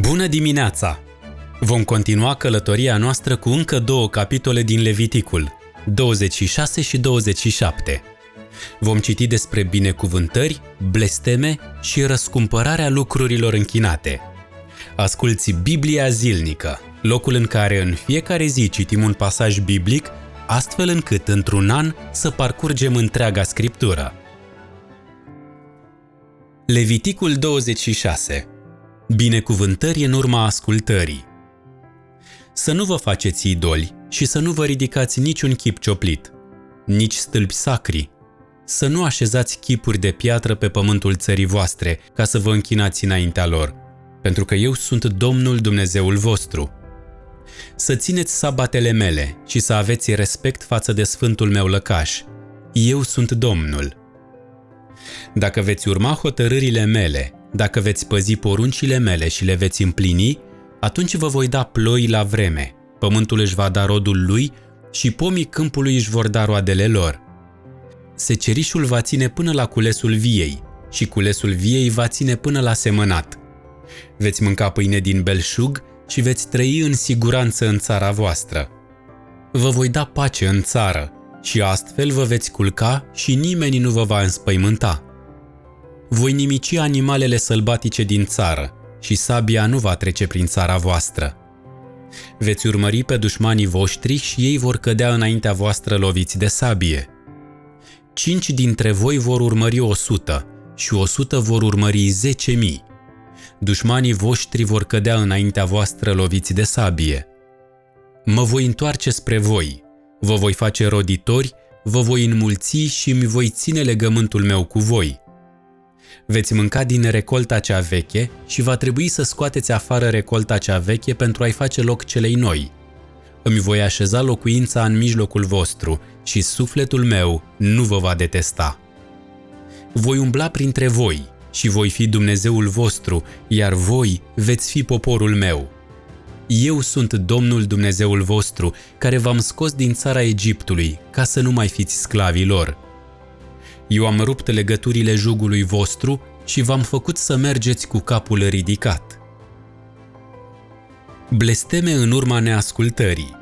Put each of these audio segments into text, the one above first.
Bună dimineața! Vom continua călătoria noastră cu încă două capitole din Leviticul, 26 și 27. Vom citi despre binecuvântări, blesteme și răscumpărarea lucrurilor închinate. Asculți Biblia zilnică, locul în care în fiecare zi citim un pasaj biblic, astfel încât într-un an să parcurgem întreaga scriptură. Leviticul 26 Binecuvântări în urma ascultării. Să nu vă faceți idoli și să nu vă ridicați niciun chip cioplit, nici stâlpi sacri. Să nu așezați chipuri de piatră pe pământul țării voastre ca să vă închinați înaintea lor, pentru că eu sunt Domnul Dumnezeul vostru. Să țineți sabatele mele și să aveți respect față de sfântul meu lăcaș. Eu sunt Domnul. Dacă veți urma hotărârile mele dacă veți păzi poruncile mele și le veți împlini, atunci vă voi da ploi la vreme, pământul își va da rodul lui și pomii câmpului își vor da roadele lor. Secerișul va ține până la culesul viei și culesul viei va ține până la semănat. Veți mânca pâine din belșug și veți trăi în siguranță în țara voastră. Vă voi da pace în țară și astfel vă veți culca și nimeni nu vă va înspăimânta voi nimici animalele sălbatice din țară și sabia nu va trece prin țara voastră. Veți urmări pe dușmanii voștri și ei vor cădea înaintea voastră loviți de sabie. Cinci dintre voi vor urmări o sută și o sută vor urmări zece mii. Dușmanii voștri vor cădea înaintea voastră loviți de sabie. Mă voi întoarce spre voi, vă voi face roditori, vă voi înmulți și mi voi ține legământul meu cu voi veți mânca din recolta cea veche și va trebui să scoateți afară recolta cea veche pentru a-i face loc celei noi. Îmi voi așeza locuința în mijlocul vostru și sufletul meu nu vă va detesta. Voi umbla printre voi și voi fi Dumnezeul vostru, iar voi veți fi poporul meu. Eu sunt Domnul Dumnezeul vostru, care v-am scos din țara Egiptului, ca să nu mai fiți sclavii lor. Eu am rupt legăturile jugului vostru și v-am făcut să mergeți cu capul ridicat. Blesteme în urma neascultării.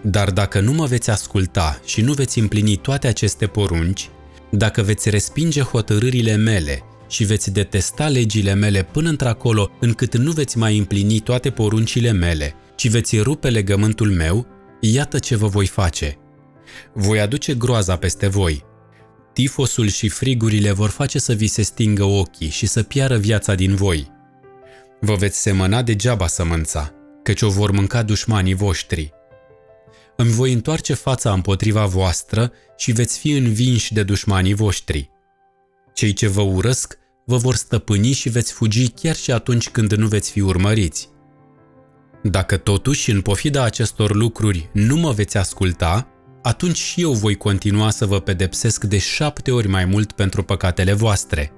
Dar dacă nu mă veți asculta și nu veți împlini toate aceste porunci, dacă veți respinge hotărârile mele și veți detesta legile mele până într-acolo încât nu veți mai împlini toate poruncile mele, ci veți rupe legământul meu, iată ce vă voi face. Voi aduce groaza peste voi, Tifosul și frigurile vor face să vi se stingă ochii și să piară viața din voi. Vă veți semăna degeaba sămânța, căci o vor mânca dușmanii voștri. Îmi voi întoarce fața împotriva voastră și veți fi învinși de dușmanii voștri. Cei ce vă urăsc vă vor stăpâni și veți fugi chiar și atunci când nu veți fi urmăriți. Dacă totuși, în pofida acestor lucruri, nu mă veți asculta, atunci și eu voi continua să vă pedepsesc de șapte ori mai mult pentru păcatele voastre.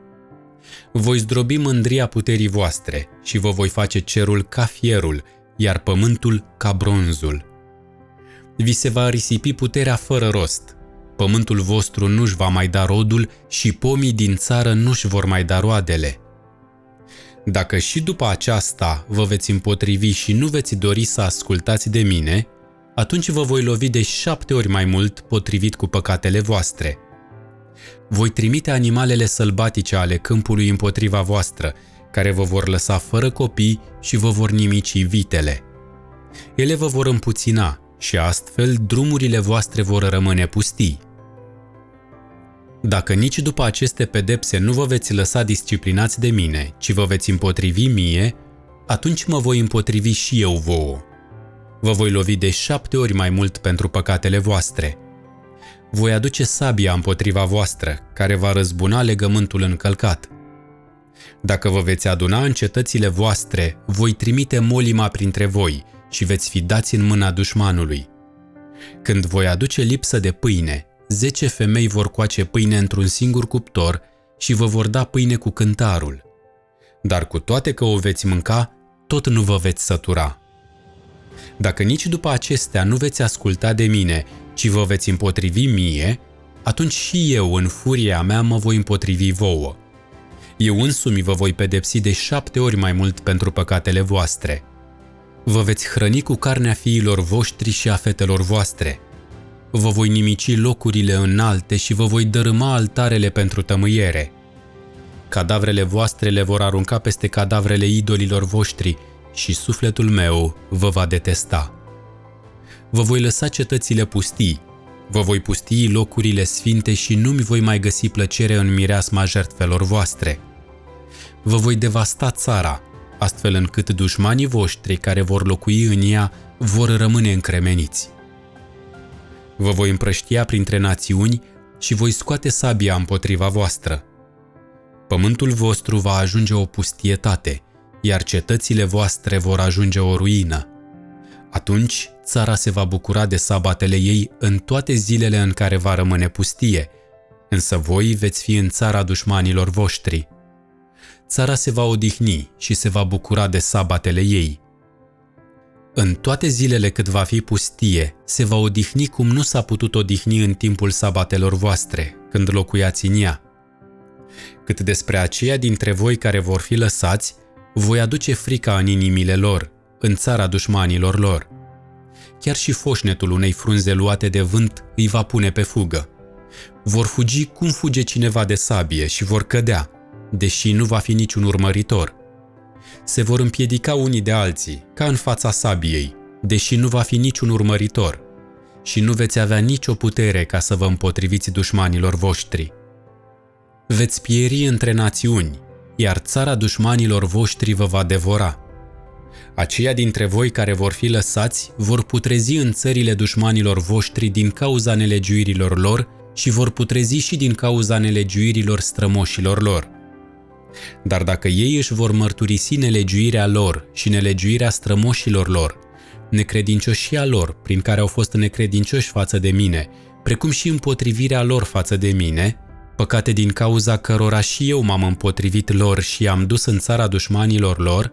Voi zdrobi mândria puterii voastre și vă voi face cerul ca fierul, iar pământul ca bronzul. Vi se va risipi puterea fără rost. Pământul vostru nu-și va mai da rodul și pomii din țară nu-și vor mai da roadele. Dacă și după aceasta vă veți împotrivi și nu veți dori să ascultați de mine, atunci vă voi lovi de șapte ori mai mult potrivit cu păcatele voastre. Voi trimite animalele sălbatice ale câmpului împotriva voastră, care vă vor lăsa fără copii și vă vor nimici vitele. Ele vă vor împuțina și astfel drumurile voastre vor rămâne pustii. Dacă nici după aceste pedepse nu vă veți lăsa disciplinați de mine, ci vă veți împotrivi mie, atunci mă voi împotrivi și eu vouă vă voi lovi de șapte ori mai mult pentru păcatele voastre. Voi aduce sabia împotriva voastră, care va răzbuna legământul încălcat. Dacă vă veți aduna în cetățile voastre, voi trimite molima printre voi și veți fi dați în mâna dușmanului. Când voi aduce lipsă de pâine, zece femei vor coace pâine într-un singur cuptor și vă vor da pâine cu cântarul. Dar cu toate că o veți mânca, tot nu vă veți sătura. Dacă nici după acestea nu veți asculta de mine, ci vă veți împotrivi mie, atunci și eu, în furia mea, mă voi împotrivi vouă. Eu însumi vă voi pedepsi de șapte ori mai mult pentru păcatele voastre. Vă veți hrăni cu carnea fiilor voștri și a fetelor voastre. Vă voi nimici locurile înalte și vă voi dărâma altarele pentru tămâiere. Cadavrele voastre le vor arunca peste cadavrele idolilor voștri și sufletul meu vă va detesta. Vă voi lăsa cetățile pustii, vă voi pustii locurile sfinte și nu-mi voi mai găsi plăcere în mireasma jertfelor voastre. Vă voi devasta țara, astfel încât dușmanii voștri care vor locui în ea vor rămâne încremeniți. Vă voi împrăștia printre națiuni și voi scoate sabia împotriva voastră. Pământul vostru va ajunge o pustietate, iar cetățile voastre vor ajunge o ruină. Atunci țara se va bucura de sabatele ei în toate zilele în care va rămâne pustie, însă voi veți fi în țara dușmanilor voștri. Țara se va odihni și se va bucura de sabatele ei. În toate zilele cât va fi pustie, se va odihni cum nu s-a putut odihni în timpul sabatelor voastre, când locuiați în ea. Cât despre aceia dintre voi care vor fi lăsați, voi aduce frica în inimile lor, în țara dușmanilor lor. Chiar și foșnetul unei frunze luate de vânt îi va pune pe fugă. Vor fugi cum fuge cineva de sabie și vor cădea, deși nu va fi niciun urmăritor. Se vor împiedica unii de alții, ca în fața sabiei, deși nu va fi niciun urmăritor. Și nu veți avea nicio putere ca să vă împotriviți dușmanilor voștri. Veți pieri între națiuni, iar țara dușmanilor voștri vă va devora. Aceia dintre voi care vor fi lăsați vor putrezi în țările dușmanilor voștri din cauza nelegiuirilor lor și vor putrezi și din cauza nelegiuirilor strămoșilor lor. Dar dacă ei își vor mărturisi nelegiuirea lor și nelegiuirea strămoșilor lor, necredincioșia lor prin care au fost necredincioși față de mine, precum și împotrivirea lor față de mine, păcate din cauza cărora și eu m-am împotrivit lor și am dus în țara dușmanilor lor,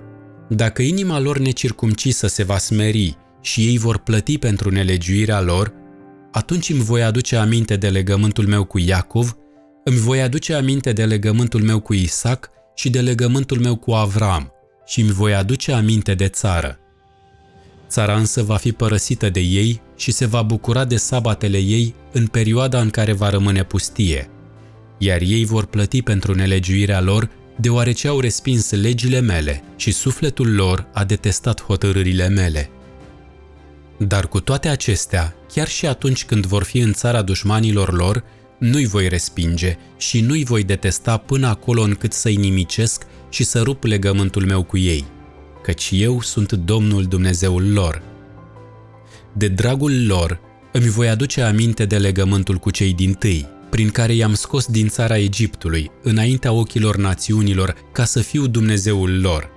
dacă inima lor necircumcisă se va smeri și ei vor plăti pentru nelegiuirea lor, atunci îmi voi aduce aminte de legământul meu cu Iacov, îmi voi aduce aminte de legământul meu cu Isaac și de legământul meu cu Avram și îmi voi aduce aminte de țară. Țara însă va fi părăsită de ei și se va bucura de sabatele ei în perioada în care va rămâne pustie – iar ei vor plăti pentru nelegiuirea lor, deoarece au respins legile mele și sufletul lor a detestat hotărârile mele. Dar cu toate acestea, chiar și atunci când vor fi în țara dușmanilor lor, nu-i voi respinge și nu-i voi detesta până acolo încât să-i nimicesc și să rup legământul meu cu ei, căci eu sunt Domnul Dumnezeul lor. De dragul lor, îmi voi aduce aminte de legământul cu cei din tâi, prin care i-am scos din țara Egiptului, înaintea ochilor națiunilor, ca să fiu Dumnezeul lor.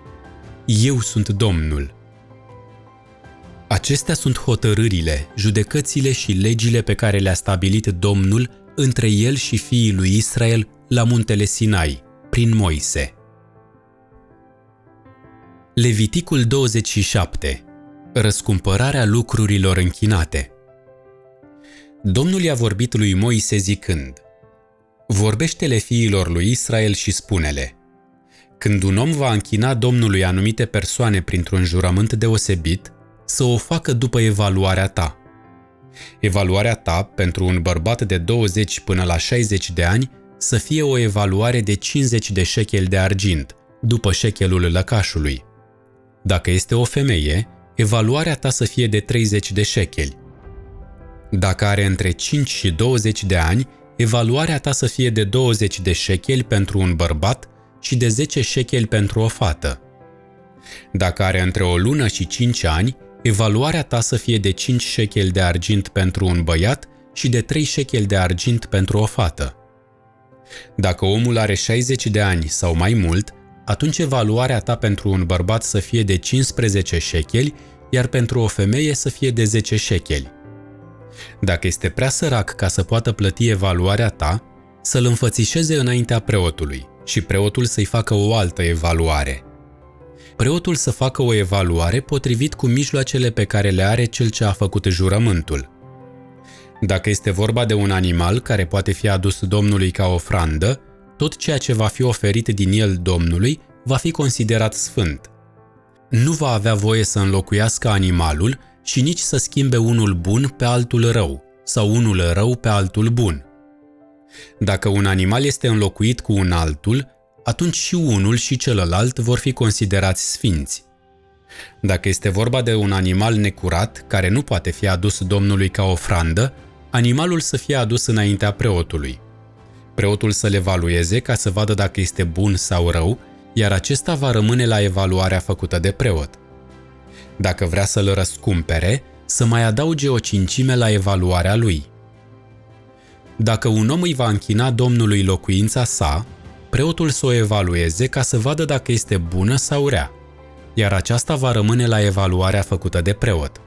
Eu sunt Domnul. Acestea sunt hotărârile, judecățile și legile pe care le-a stabilit Domnul între el și fiii lui Israel la muntele Sinai, prin Moise. Leviticul 27. Răscumpărarea lucrurilor închinate. Domnul i-a vorbit lui Moise zicând, Vorbește-le fiilor lui Israel și spune-le, Când un om va închina Domnului anumite persoane printr-un jurământ deosebit, să o facă după evaluarea ta. Evaluarea ta pentru un bărbat de 20 până la 60 de ani să fie o evaluare de 50 de șecheli de argint, după șechelul lăcașului. Dacă este o femeie, evaluarea ta să fie de 30 de șecheli, dacă are între 5 și 20 de ani, evaluarea ta să fie de 20 de șecheli pentru un bărbat și de 10 șecheli pentru o fată. Dacă are între o lună și 5 ani, evaluarea ta să fie de 5 șecheli de argint pentru un băiat și de 3 șecheli de argint pentru o fată. Dacă omul are 60 de ani sau mai mult, atunci evaluarea ta pentru un bărbat să fie de 15 șecheli, iar pentru o femeie să fie de 10 șecheli. Dacă este prea sărac ca să poată plăti evaluarea ta, să-l înfățișeze înaintea preotului și preotul să-i facă o altă evaluare. Preotul să facă o evaluare potrivit cu mijloacele pe care le are cel ce a făcut jurământul. Dacă este vorba de un animal care poate fi adus Domnului ca ofrandă, tot ceea ce va fi oferit din el Domnului va fi considerat sfânt. Nu va avea voie să înlocuiască animalul și nici să schimbe unul bun pe altul rău sau unul rău pe altul bun. Dacă un animal este înlocuit cu un altul, atunci și unul și celălalt vor fi considerați sfinți. Dacă este vorba de un animal necurat care nu poate fi adus Domnului ca ofrandă, animalul să fie adus înaintea preotului. Preotul să le evalueze ca să vadă dacă este bun sau rău, iar acesta va rămâne la evaluarea făcută de preot. Dacă vrea să-l răscumpere, să mai adauge o cincime la evaluarea lui. Dacă un om îi va închina Domnului locuința sa, preotul să o evalueze ca să vadă dacă este bună sau rea, iar aceasta va rămâne la evaluarea făcută de preot.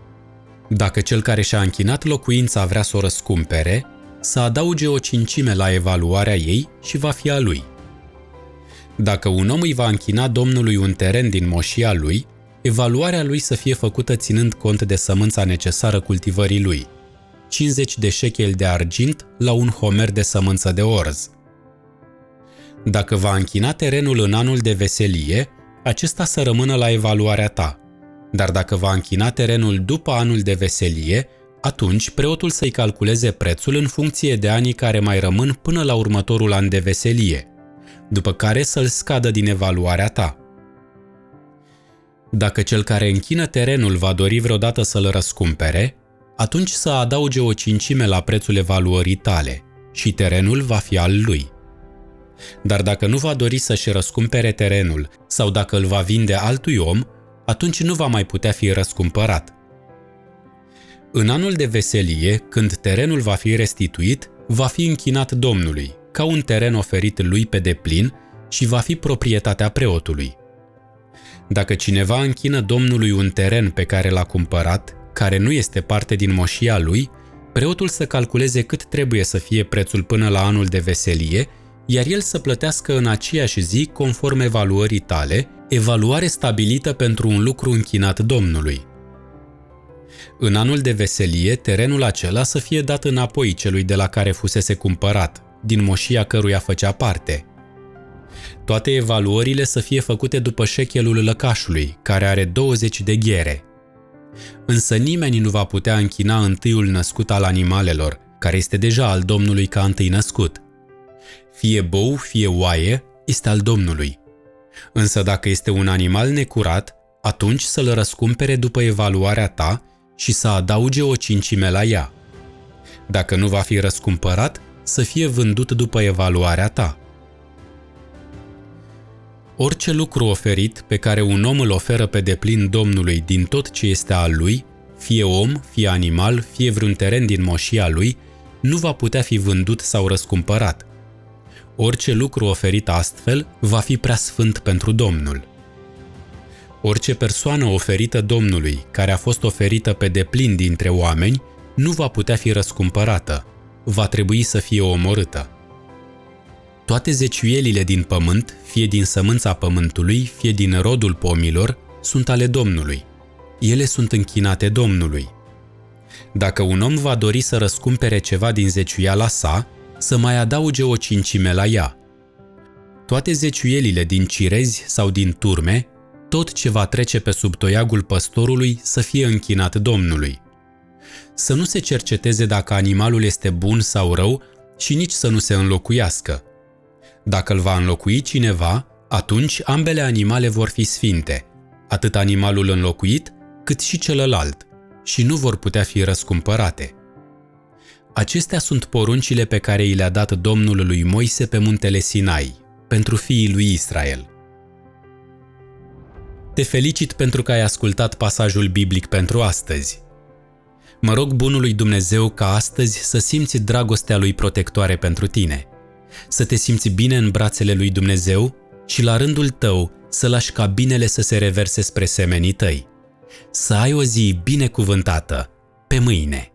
Dacă cel care și-a închinat locuința vrea să o răscumpere, să adauge o cincime la evaluarea ei și va fi a lui. Dacă un om îi va închina Domnului un teren din moșia lui, evaluarea lui să fie făcută ținând cont de sămânța necesară cultivării lui, 50 de șecheli de argint la un homer de sămânță de orz. Dacă va închina terenul în anul de veselie, acesta să rămână la evaluarea ta. Dar dacă va închina terenul după anul de veselie, atunci preotul să-i calculeze prețul în funcție de anii care mai rămân până la următorul an de veselie, după care să-l scadă din evaluarea ta. Dacă cel care închină terenul va dori vreodată să-l răscumpere, atunci să adauge o cincime la prețul evaluării tale și terenul va fi al lui. Dar dacă nu va dori să-și răscumpere terenul sau dacă îl va vinde altui om, atunci nu va mai putea fi răscumpărat. În anul de veselie, când terenul va fi restituit, va fi închinat Domnului, ca un teren oferit lui pe deplin și va fi proprietatea preotului. Dacă cineva închină Domnului un teren pe care l-a cumpărat, care nu este parte din moșia lui, preotul să calculeze cât trebuie să fie prețul până la anul de veselie, iar el să plătească în aceeași zi conform evaluării tale, evaluare stabilită pentru un lucru închinat Domnului. În anul de veselie, terenul acela să fie dat înapoi celui de la care fusese cumpărat, din moșia căruia făcea parte. Toate evaluările să fie făcute după șechelul lăcașului, care are 20 de ghere. Însă nimeni nu va putea închina întâiul născut al animalelor, care este deja al Domnului ca întâi născut. Fie bou, fie oaie, este al Domnului. Însă dacă este un animal necurat, atunci să-l răscumpere după evaluarea ta și să adauge o cincime la ea. Dacă nu va fi răscumpărat, să fie vândut după evaluarea ta. Orice lucru oferit pe care un om îl oferă pe deplin Domnului din tot ce este al lui, fie om, fie animal, fie vreun teren din moșia lui, nu va putea fi vândut sau răscumpărat. Orice lucru oferit astfel va fi prea sfânt pentru Domnul. Orice persoană oferită Domnului, care a fost oferită pe deplin dintre oameni, nu va putea fi răscumpărată, va trebui să fie omorâtă. Toate zeciuielile din pământ, fie din sămânța pământului, fie din rodul pomilor, sunt ale Domnului. Ele sunt închinate Domnului. Dacă un om va dori să răscumpere ceva din zeciuiala sa, să mai adauge o cincime la ea. Toate zeciuielile din cirezi sau din turme tot ce va trece pe sub toiagul păstorului să fie închinat Domnului. Să nu se cerceteze dacă animalul este bun sau rău și nici să nu se înlocuiască. Dacă îl va înlocui cineva, atunci ambele animale vor fi sfinte, atât animalul înlocuit cât și celălalt, și nu vor putea fi răscumpărate. Acestea sunt poruncile pe care i le-a dat Domnul lui Moise pe muntele Sinai, pentru fiii lui Israel – te felicit pentru că ai ascultat pasajul biblic pentru astăzi. Mă rog bunului Dumnezeu ca astăzi să simți dragostea lui protectoare pentru tine, să te simți bine în brațele lui Dumnezeu și la rândul tău să lași ca binele să se reverse spre semenii tăi. Să ai o zi binecuvântată. Pe mâine!